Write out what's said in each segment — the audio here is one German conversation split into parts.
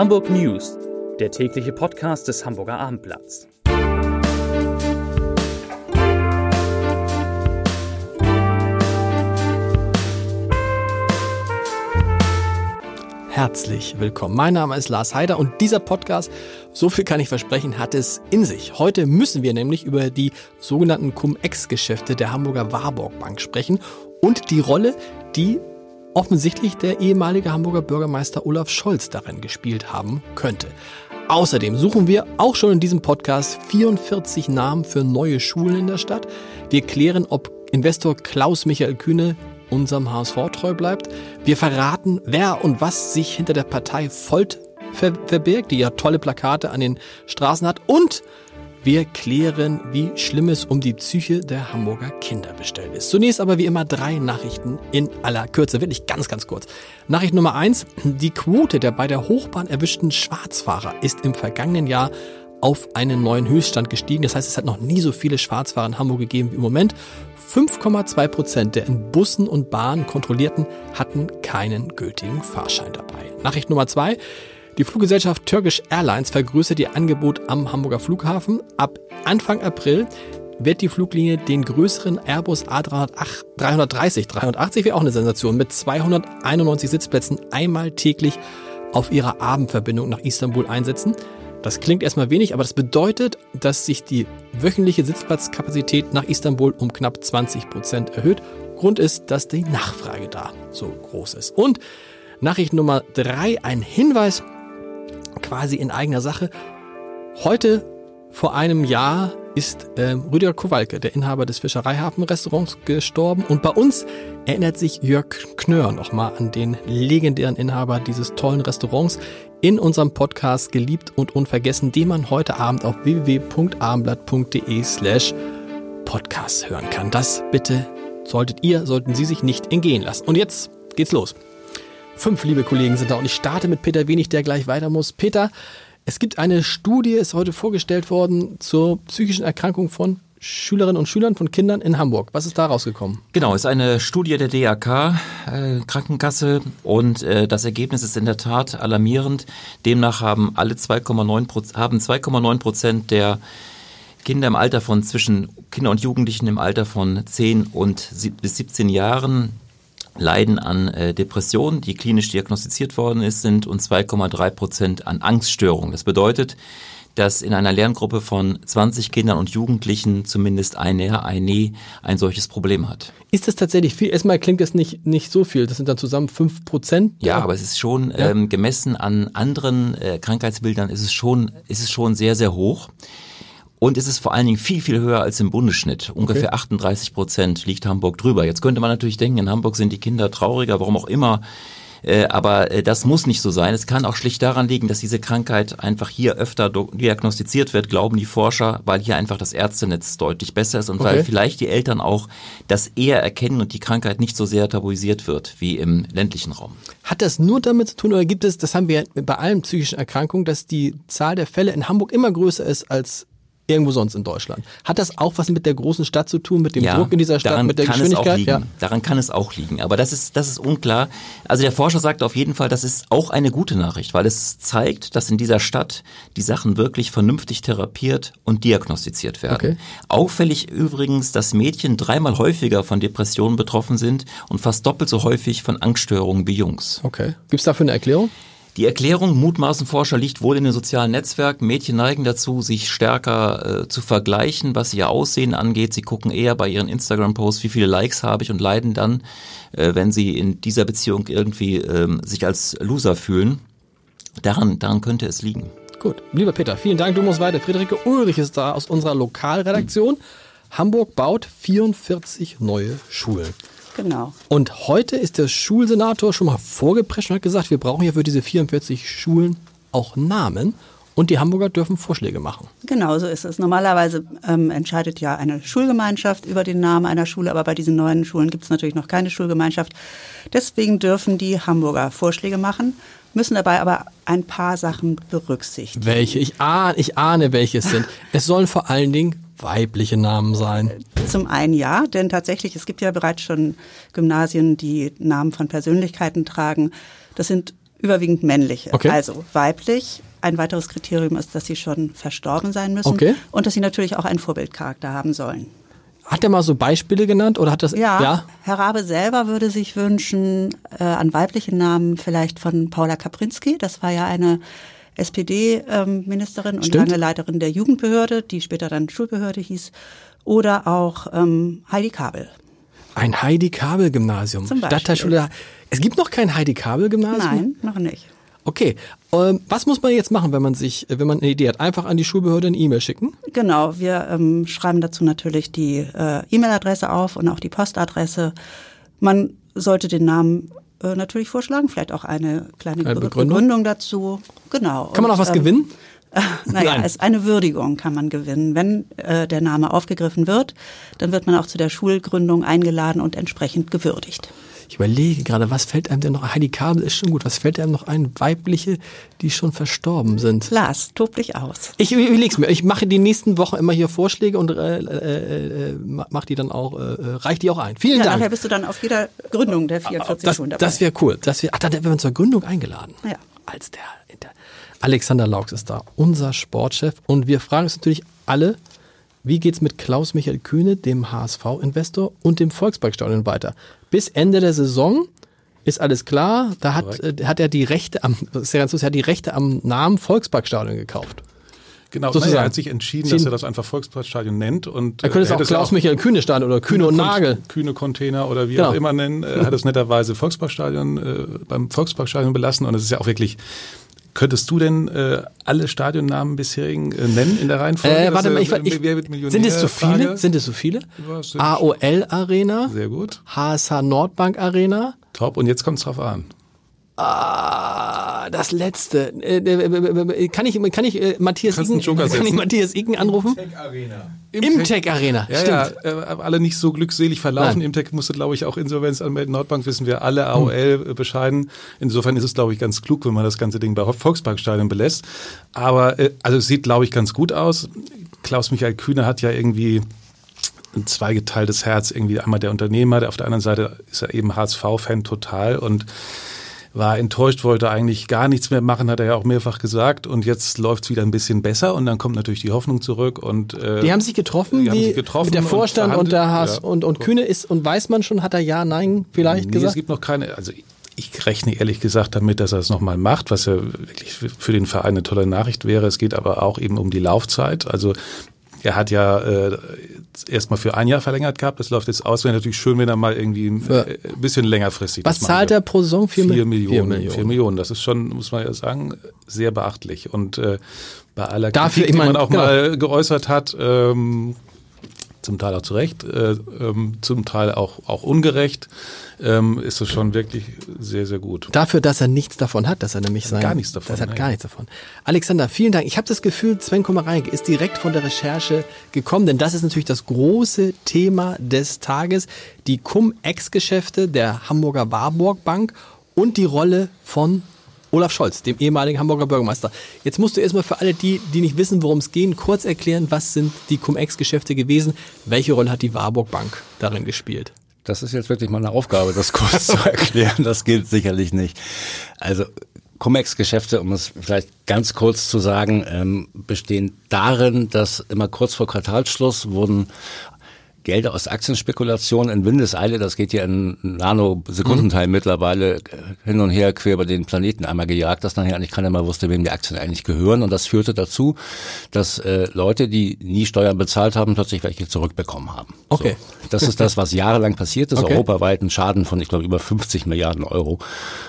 Hamburg News, der tägliche Podcast des Hamburger Abendblatts. Herzlich willkommen. Mein Name ist Lars Heider und dieser Podcast, so viel kann ich versprechen, hat es in sich. Heute müssen wir nämlich über die sogenannten Cum-Ex-Geschäfte der Hamburger Warburg Bank sprechen und die Rolle, die offensichtlich der ehemalige Hamburger Bürgermeister Olaf Scholz darin gespielt haben könnte. Außerdem suchen wir auch schon in diesem Podcast 44 Namen für neue Schulen in der Stadt. Wir klären, ob Investor Klaus Michael Kühne unserem HSV treu bleibt. Wir verraten, wer und was sich hinter der Partei Volt verbirgt, die ja tolle Plakate an den Straßen hat. Und wir klären, wie schlimm es um die Psyche der Hamburger Kinder bestellt ist. Zunächst aber wie immer drei Nachrichten in aller Kürze, wirklich ganz, ganz kurz. Nachricht Nummer eins. Die Quote der bei der Hochbahn erwischten Schwarzfahrer ist im vergangenen Jahr auf einen neuen Höchststand gestiegen. Das heißt, es hat noch nie so viele Schwarzfahrer in Hamburg gegeben wie im Moment. 5,2 Prozent der in Bussen und Bahnen kontrollierten hatten keinen gültigen Fahrschein dabei. Nachricht Nummer zwei. Die Fluggesellschaft Turkish Airlines vergrößert ihr Angebot am Hamburger Flughafen. Ab Anfang April wird die Fluglinie den größeren Airbus A330, 380 wäre auch eine Sensation, mit 291 Sitzplätzen einmal täglich auf ihrer Abendverbindung nach Istanbul einsetzen. Das klingt erstmal wenig, aber das bedeutet, dass sich die wöchentliche Sitzplatzkapazität nach Istanbul um knapp 20 Prozent erhöht. Grund ist, dass die Nachfrage da so groß ist. Und Nachricht Nummer drei, ein Hinweis quasi in eigener Sache. Heute vor einem Jahr ist äh, Rüdiger Kowalke, der Inhaber des Fischereihafen-Restaurants, gestorben. Und bei uns erinnert sich Jörg Knör nochmal an den legendären Inhaber dieses tollen Restaurants in unserem Podcast Geliebt und Unvergessen, den man heute Abend auf www.abendblatt.de slash podcast hören kann. Das bitte solltet ihr, sollten Sie sich nicht entgehen lassen. Und jetzt geht's los. Fünf liebe Kollegen sind da und ich starte mit Peter Wenig, der gleich weiter muss. Peter, es gibt eine Studie, ist heute vorgestellt worden zur psychischen Erkrankung von Schülerinnen und Schülern von Kindern in Hamburg. Was ist da rausgekommen? Genau, ist eine Studie der DAK äh, Krankenkasse und äh, das Ergebnis ist in der Tat alarmierend. Demnach haben alle 2,9 haben 2,9 Prozent der Kinder im Alter von zwischen Kinder und Jugendlichen im Alter von 10 und bis 17 Jahren leiden an äh, Depressionen, die klinisch diagnostiziert worden ist, sind und 2,3 Prozent an Angststörungen. Das bedeutet, dass in einer Lerngruppe von 20 Kindern und Jugendlichen zumindest eine, eine ein solches Problem hat. Ist das tatsächlich viel? Erstmal klingt das nicht, nicht so viel. Das sind dann zusammen 5 Prozent? Ja, aber es ist schon ja. ähm, gemessen an anderen äh, Krankheitsbildern ist es schon, ist es schon sehr, sehr hoch. Und es ist vor allen Dingen viel, viel höher als im Bundesschnitt. Ungefähr okay. 38 Prozent liegt Hamburg drüber. Jetzt könnte man natürlich denken, in Hamburg sind die Kinder trauriger, warum auch immer. Äh, aber äh, das muss nicht so sein. Es kann auch schlicht daran liegen, dass diese Krankheit einfach hier öfter diagnostiziert wird, glauben die Forscher, weil hier einfach das Ärztenetz deutlich besser ist und okay. weil vielleicht die Eltern auch das eher erkennen und die Krankheit nicht so sehr tabuisiert wird wie im ländlichen Raum. Hat das nur damit zu tun oder gibt es, das haben wir bei allen psychischen Erkrankungen, dass die Zahl der Fälle in Hamburg immer größer ist als irgendwo sonst in Deutschland. Hat das auch was mit der großen Stadt zu tun, mit dem ja, Druck in dieser Stadt, mit der Geschwindigkeit? Ja. Daran kann es auch liegen. Aber das ist, das ist unklar. Also der Forscher sagt auf jeden Fall, das ist auch eine gute Nachricht, weil es zeigt, dass in dieser Stadt die Sachen wirklich vernünftig therapiert und diagnostiziert werden. Okay. Auffällig übrigens, dass Mädchen dreimal häufiger von Depressionen betroffen sind und fast doppelt so häufig von Angststörungen wie Jungs. Okay. Gibt es dafür eine Erklärung? Die Erklärung mutmaßen Forscher liegt wohl in den sozialen Netzwerken. Mädchen neigen dazu, sich stärker äh, zu vergleichen, was ihr Aussehen angeht. Sie gucken eher bei ihren Instagram-Posts, wie viele Likes habe ich und leiden dann, äh, wenn sie in dieser Beziehung irgendwie ähm, sich als Loser fühlen. Daran, daran könnte es liegen. Gut, lieber Peter, vielen Dank. Du musst weiter. Friederike Ulrich ist da aus unserer Lokalredaktion. Hamburg baut 44 neue Schulen. Genau. Und heute ist der Schulsenator schon mal vorgeprescht und hat gesagt, wir brauchen ja für diese 44 Schulen auch Namen. Und die Hamburger dürfen Vorschläge machen. Genau, so ist es. Normalerweise ähm, entscheidet ja eine Schulgemeinschaft über den Namen einer Schule, aber bei diesen neuen Schulen gibt es natürlich noch keine Schulgemeinschaft. Deswegen dürfen die Hamburger Vorschläge machen, müssen dabei aber ein paar Sachen berücksichtigen. Welche? Ich ahne, ich ahne welche es sind. es sollen vor allen Dingen weibliche Namen sein? Zum einen ja, denn tatsächlich, es gibt ja bereits schon Gymnasien, die Namen von Persönlichkeiten tragen. Das sind Überwiegend männliche. Okay. Also weiblich. Ein weiteres Kriterium ist, dass sie schon verstorben sein müssen Okay. und dass sie natürlich auch einen Vorbildcharakter haben sollen. Hat er mal so Beispiele genannt oder hat das Ja, ja? Herr Rabe selber würde sich wünschen, äh, an weiblichen Namen vielleicht von Paula Kaprinski. Das war ja eine SPD-Ministerin und Stimmt. lange Leiterin der Jugendbehörde, die später dann Schulbehörde hieß. Oder auch ähm, Heidi Kabel. Ein Heidi Kabel Gymnasium. Stadtteilschule. Es gibt noch kein Heidi Kabel Gymnasium? Nein, noch nicht. Okay. Ähm, was muss man jetzt machen, wenn man sich, wenn man eine Idee hat? Einfach an die Schulbehörde eine E-Mail schicken? Genau, wir ähm, schreiben dazu natürlich die äh, E-Mail-Adresse auf und auch die Postadresse. Man sollte den Namen äh, natürlich vorschlagen, vielleicht auch eine kleine Eine Be- Begründung? Begründung dazu. Genau. Kann man Und, auch was ähm, gewinnen? Naja, Nein. es eine Würdigung kann man gewinnen. Wenn äh, der Name aufgegriffen wird, dann wird man auch zu der Schulgründung eingeladen und entsprechend gewürdigt. Ich überlege gerade, was fällt einem denn noch? Heidi Kabel ist schon gut. Was fällt einem noch ein? Weibliche, die schon verstorben sind. Lars, tob dich aus. Ich überleg's mir. Ich mache die nächsten Wochen immer hier Vorschläge und äh, äh, äh, mach die dann auch, äh, reich die auch ein. Vielen Ja, Dank. nachher bist du dann auf jeder Gründung der 44 das Schulen dabei. das wäre cool. Das wär, ach, da werden wir zur Gründung eingeladen. Ja. Als der, der Alexander Laux ist da, unser Sportchef. Und wir fragen uns natürlich alle, wie geht's mit Klaus-Michael Kühne, dem HSV-Investor und dem Volksparkstadion weiter? Bis Ende der Saison ist alles klar. Da hat, äh, hat er die Rechte am, ist ja ganz lustig, er hat die Rechte am Namen Volksparkstadion gekauft. Genau, Sozusagen. naja, er hat sich entschieden, dass er das einfach Volksparkstadion nennt. Und, Er könnte es äh, auch hätte Klaus-Michael Kühne Stadion oder Kühne und Kon- Nagel. Kühne Container oder wie Genau. auch immer nennen, äh, hat es netterweise Volksparkstadion äh, beim Volksparkstadion belassen und es ist ja auch wirklich. Könntest du denn äh, alle Stadionnamen bisherigen äh, nennen in der Reihenfolge? Äh, warte mal, ich, ich, sind es zu viele? Sind es zu viele? Ja, AOL Arena, Sehr gut. HSH Nordbank Arena, Top. Und jetzt kommt es drauf an. Ah, das letzte. Äh, äh, äh, kann ich, kann ich Matthias Icken, kann ich. Matthias Icken anrufen? Imtech Arena. Ja, Stimmt. ja, alle nicht so glückselig verlaufen. Imtech musste, glaube ich, auch Insolvenz anmelden. Nordbank wissen wir alle, AOL äh, bescheiden. Insofern ist es, glaube ich, ganz klug, wenn man das ganze Ding bei Volksparkstadion belässt. Aber also es sieht, glaube ich, ganz gut aus. Klaus-Michael Kühne hat ja irgendwie ein zweigeteiltes Herz. Irgendwie einmal der Unternehmer, der auf der anderen Seite ist er eben HSV-Fan total und war enttäuscht, wollte eigentlich gar nichts mehr machen, hat er ja auch mehrfach gesagt. Und jetzt läuft's wieder ein bisschen besser und dann kommt natürlich die Hoffnung zurück. Und äh, Die haben sich getroffen, Die haben die, sich getroffen der und Vorstand und, der verhandelt, Haas ja. und, und Kühne ist und weiß man schon, hat er ja, nein, vielleicht Nee, es gesagt? gibt noch keine, also ich rechne ehrlich gesagt damit, dass er es nochmal macht, was ja wirklich für- für den Verein eine tolle Nachricht wäre. Es geht aber auch eben um die Laufzeit. Also er hat ja äh, erstmal für ein Jahr verlängert gehabt. Das läuft jetzt aus. Wäre natürlich schön, wenn er mal irgendwie ein äh, bisschen längerfristig Was zahlt er pro Saison? Vier, Vier, Mil- Millionen, Vier vier Millionen. Millionen. Das ist schon, muss man ja sagen, sehr beachtlich. Und äh, bei aller Dafür, Kritik, ich die mein, man auch genau. mal geäußert hat, ähm, zum Teil auch zu Recht, äh, ähm, zum Teil auch, auch ungerecht, ähm, ist es schon wirklich sehr, sehr gut. Dafür, dass er nichts davon hat, dass er nämlich sein... Gar nichts davon, Das hat nein. gar nichts davon. Alexander, vielen Dank. Ich habe das Gefühl, Sven Kommereinke ist direkt von der Recherche gekommen, denn das ist natürlich das große Thema des Tages. Die Cum-Ex-Geschäfte der Hamburger Warburg Bank und die Rolle von Olaf Scholz, dem ehemaligen Hamburger Bürgermeister. Jetzt musst du erstmal für alle die, die nicht wissen, worum es geht, kurz erklären, was sind die Cum-Ex-Geschäfte gewesen? Welche Rolle hat die Warburg Bank darin gespielt? Das ist jetzt wirklich meine Aufgabe, das kurz zu erklären. Das gilt sicherlich nicht. Also Cum-Ex-Geschäfte, um es vielleicht ganz kurz zu sagen, ähm, bestehen darin, dass immer kurz vor Quartalsschluss wurden Gelder aus Aktienspekulationen in Windeseile, das geht ja in Nanosekundenteil mittlerweile äh, hin und her quer über den Planeten einmal gejagt, dass nachher eigentlich keiner mehr wusste, wem die Aktien eigentlich gehören. Und das führte dazu, dass äh, Leute, die nie Steuern bezahlt haben, plötzlich welche zurückbekommen haben. Okay. So. Das ist das, was jahrelang passiert ist, Okay. europaweit ein Schaden von, ich glaube, über 50 Milliarden Euro.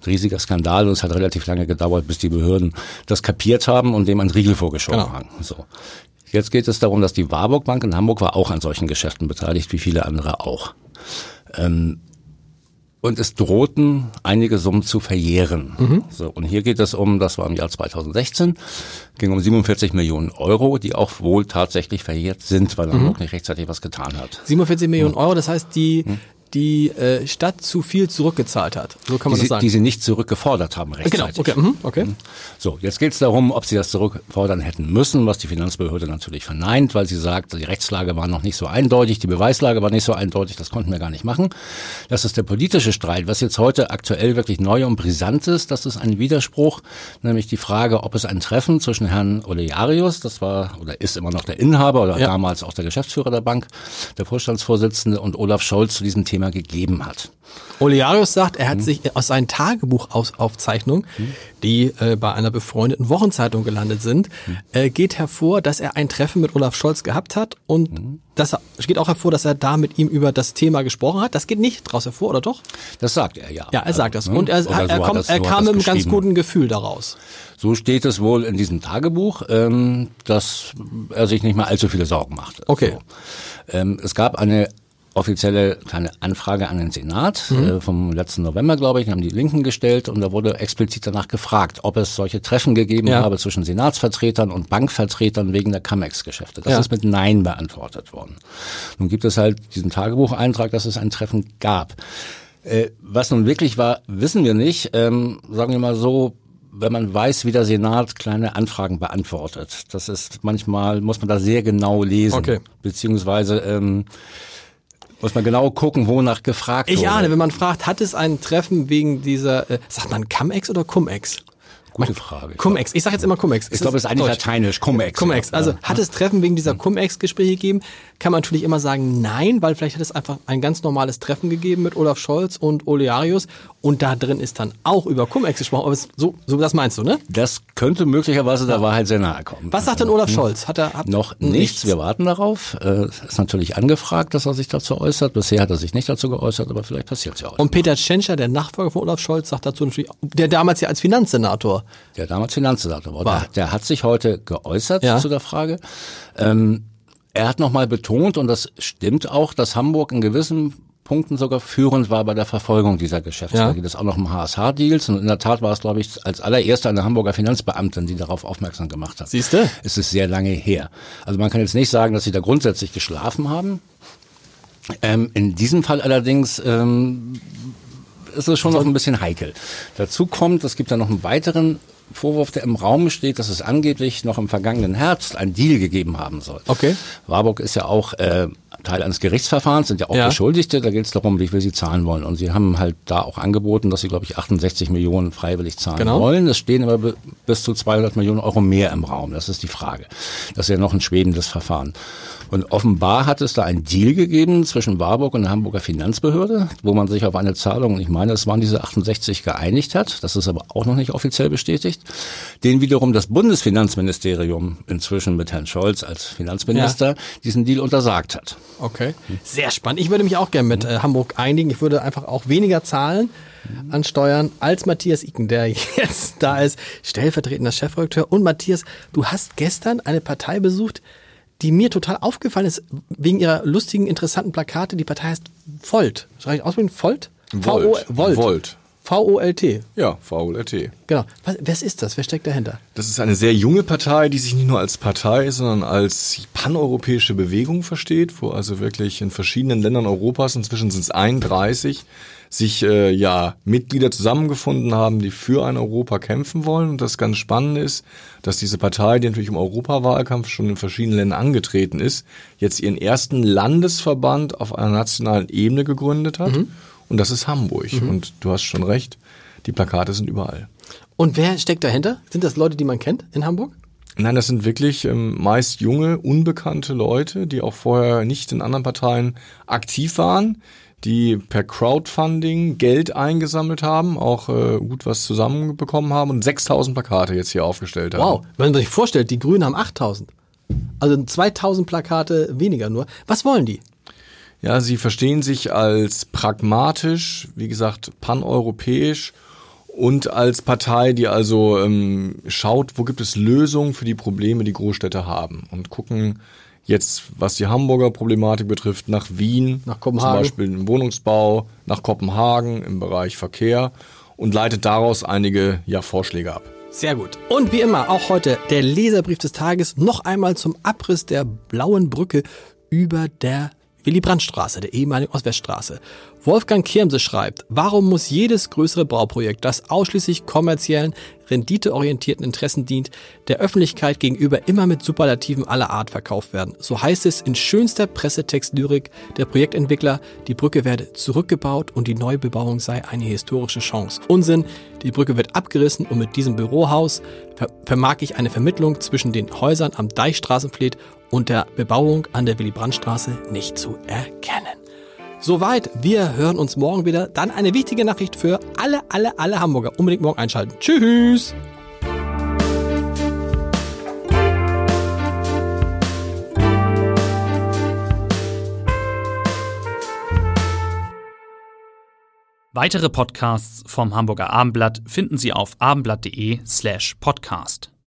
Ein riesiger Skandal und es hat relativ lange gedauert, bis die Behörden das kapiert haben und dem ein Riegel vorgeschoben Genau. haben. So. Jetzt geht es darum, dass die Warburg Bank in Hamburg war auch an solchen Geschäften beteiligt, wie viele andere auch. Ähm, und es drohten einige Summen zu verjähren. So, und hier geht es um, das war im Jahr 2016, ging um 47 Millionen Euro, die auch wohl tatsächlich verjährt sind, weil Hamburg nicht rechtzeitig was getan hat. 47 Millionen Euro, das heißt, die, die äh, Stadt zu viel zurückgezahlt hat. So kann man die, das sie, sagen. die sie nicht zurückgefordert haben genau, rechtzeitig. okay. Mhm, okay. So, jetzt geht es darum, ob sie das zurückfordern hätten müssen, was die Finanzbehörde natürlich verneint, weil sie sagt, die Rechtslage war noch nicht so eindeutig, die Beweislage war nicht so eindeutig, das konnten wir gar nicht machen. Das ist der politische Streit. Was jetzt heute aktuell wirklich neu und brisant ist, das ist ein Widerspruch, nämlich die Frage, ob es ein Treffen zwischen Herrn Olearius, das war oder ist immer noch der Inhaber oder Ja. damals auch der Geschäftsführer der Bank, der Vorstandsvorsitzende und Olaf Scholz zu diesem Thema gegeben hat. Olearius sagt, er hat Mhm. sich aus seinen Tagebuchaufzeichnungen, die äh, bei einer befreundeten Wochenzeitung gelandet sind, Mhm. äh, geht hervor, dass er ein Treffen mit Olaf Scholz gehabt hat und Mhm. das es geht auch hervor, dass er da mit ihm über das Thema gesprochen hat. Das geht nicht draus hervor, oder doch? Das sagt er ja. Ja, er sagt das. Ne? Und er, so er, kommt, das- er so hat kam mit einem ganz guten Gefühl daraus. So steht es wohl in diesem Tagebuch, ähm, dass er sich nicht mehr allzu viele Sorgen machte. Okay. So. Ähm, es gab eine offizielle kleine Anfrage an den Senat äh, vom letzten November, glaube ich, haben die Linken gestellt und da wurde explizit danach gefragt, ob es solche Treffen gegeben Ja. habe zwischen Senatsvertretern und Bankvertretern wegen der Camex-Geschäfte. Das Ja. ist mit Nein beantwortet worden. Nun gibt es halt diesen Tagebucheintrag, dass es ein Treffen gab. Äh, was nun wirklich war, wissen wir nicht. Ähm, sagen wir mal so, wenn man weiß, wie der Senat kleine Anfragen beantwortet, das ist manchmal, muss man da sehr genau lesen. Okay. Beziehungsweise ähm, muss man genau gucken, wonach gefragt Ich wurde. ahne, wenn man fragt, hat es ein Treffen wegen dieser, äh, sagt man Cum-Ex oder Cum-Ex? Gute Frage. Cum-Ex. Ich sage jetzt immer Cum-Ex. Ich glaube, es ist eigentlich Deutsch. lateinisch, Cum-Ex. Cum-Ex. Ja. Also hat es Treffen wegen dieser Cum-Ex-Gespräche gegeben? Kann man natürlich immer sagen, nein, weil vielleicht hat es einfach ein ganz normales Treffen gegeben mit Olaf Scholz und Olearius und da drin ist dann auch über Cum-Ex gesprochen. Aber so, so das meinst du, ne? Das könnte möglicherweise der Wahrheit sehr nahe kommen. Was sagt denn Olaf Scholz? Hat er hat Noch nichts. Wir warten darauf. Äh, ist natürlich angefragt, dass er sich dazu äußert. Bisher hat er sich nicht dazu geäußert, aber vielleicht passiert es ja auch. Und Peter Tschentscher, der Nachfolger von Olaf Scholz, sagt dazu natürlich, der damals ja als Finanzsenator. Der damals Finanzsenator war. War. Der, der hat sich heute geäußert Ja. zu der Frage. Ähm, er hat nochmal betont, und das stimmt auch, dass Hamburg in gewissen Punkten sogar führend war bei der Verfolgung dieser Geschäfte. Ja. Da geht es auch noch um HSH-Deals. Und in der Tat war es, glaube ich, als allererste eine Hamburger Finanzbeamtin, die darauf aufmerksam gemacht hat. Siehste? Es ist sehr lange her. Also man kann jetzt nicht sagen, dass sie da grundsätzlich geschlafen haben. Ähm, in diesem Fall allerdings ähm, ist es schon noch ein bisschen heikel. Dazu kommt, es gibt da noch einen weiteren Vorwurf, der im Raum steht, dass es angeblich noch im vergangenen Herbst einen Deal gegeben haben soll. Okay. Warburg ist ja auch äh, Teil eines Gerichtsverfahrens, sind ja auch Ja. Beschuldigte. Da geht es darum, wie viel sie zahlen wollen. Und sie haben halt da auch angeboten, dass sie, glaube ich, 68 Millionen freiwillig zahlen Genau. wollen. Es stehen aber be- bis zu 200 Millionen Euro mehr im Raum. Das ist die Frage. Das ist ja noch ein schwebendes Verfahren. Und offenbar hat es da einen Deal gegeben zwischen Warburg und der Hamburger Finanzbehörde, wo man sich auf eine Zahlung, und ich meine, es waren diese 68 geeinigt hat. Das ist aber auch noch nicht offiziell bestätigt. Den wiederum das Bundesfinanzministerium inzwischen mit Herrn Scholz als Finanzminister diesen Deal untersagt hat. Okay. Sehr spannend. Ich würde mich auch gerne mit äh, Hamburg einigen. Ich würde einfach auch weniger zahlen an Steuern als Matthias Iken, der jetzt da ist, stellvertretender Chefredakteur. Und Matthias, du hast gestern eine Partei besucht, die mir total aufgefallen ist, wegen ihrer lustigen, interessanten Plakate. Die Partei heißt Volt. Soll ich aussprechen? Volt? Volt. Volt. Volt. V-O-L-T. Ja, VLRT. Genau. Was, wer ist das? Wer steckt dahinter? Das ist eine sehr junge Partei, die sich nicht nur als Partei, sondern als paneuropäische Bewegung versteht, wo also wirklich in verschiedenen Ländern Europas, inzwischen sind es 31, sich äh, ja Mitglieder zusammengefunden haben, die für ein Europa kämpfen wollen. Und das ganz Spannende ist, dass diese Partei, die natürlich im Europawahlkampf schon in verschiedenen Ländern angetreten ist, jetzt ihren ersten Landesverband auf einer nationalen Ebene gegründet hat. Und das ist Hamburg. Und du hast schon recht, die Plakate sind überall. Und wer steckt dahinter? Sind das Leute, die man kennt in Hamburg? Nein, das sind wirklich ähm, meist junge, unbekannte Leute, die auch vorher nicht in anderen Parteien aktiv waren, die per Crowdfunding Geld eingesammelt haben, auch äh, gut was zusammenbekommen haben und 6000 Plakate jetzt hier aufgestellt haben. Wow, wenn man sich vorstellt, die Grünen haben 8000. Also 2000 Plakate weniger nur. Was wollen die? Ja, sie verstehen sich als pragmatisch, wie gesagt, paneuropäisch und als Partei, die also ähm, schaut, wo gibt es Lösungen für die Probleme, die Großstädte haben und gucken jetzt, was die Hamburger Problematik betrifft, nach Wien, Nach Kopenhagen. zum Beispiel im Wohnungsbau, nach Kopenhagen im Bereich Verkehr und leitet daraus einige ja, Vorschläge ab. Sehr gut. Und wie immer, auch heute der Leserbrief des Tages noch einmal zum Abriss der blauen Brücke über der Willy-Brandt-Straße, der ehemaligen Ostweststraße. Wolfgang Kirmse schreibt, warum muss jedes größere Bauprojekt, das ausschließlich kommerziellen, renditeorientierten Interessen dient, der Öffentlichkeit gegenüber immer mit Superlativen aller Art verkauft werden? So heißt es in schönster Pressetextlyrik der Projektentwickler, die Brücke werde zurückgebaut und die Neubebauung sei eine historische Chance. Unsinn, die Brücke wird abgerissen und mit diesem Bürohaus vermag ich eine Vermittlung zwischen den Häusern am Deichstraßenfleet und der Bebauung an der Willy-Brandt-Straße nicht zu erkennen. Soweit, wir hören uns morgen wieder. Dann eine wichtige Nachricht für alle, alle, alle Hamburger. Unbedingt morgen einschalten. Tschüss! Weitere Podcasts vom Hamburger Abendblatt finden Sie auf abendblatt.de slash podcast.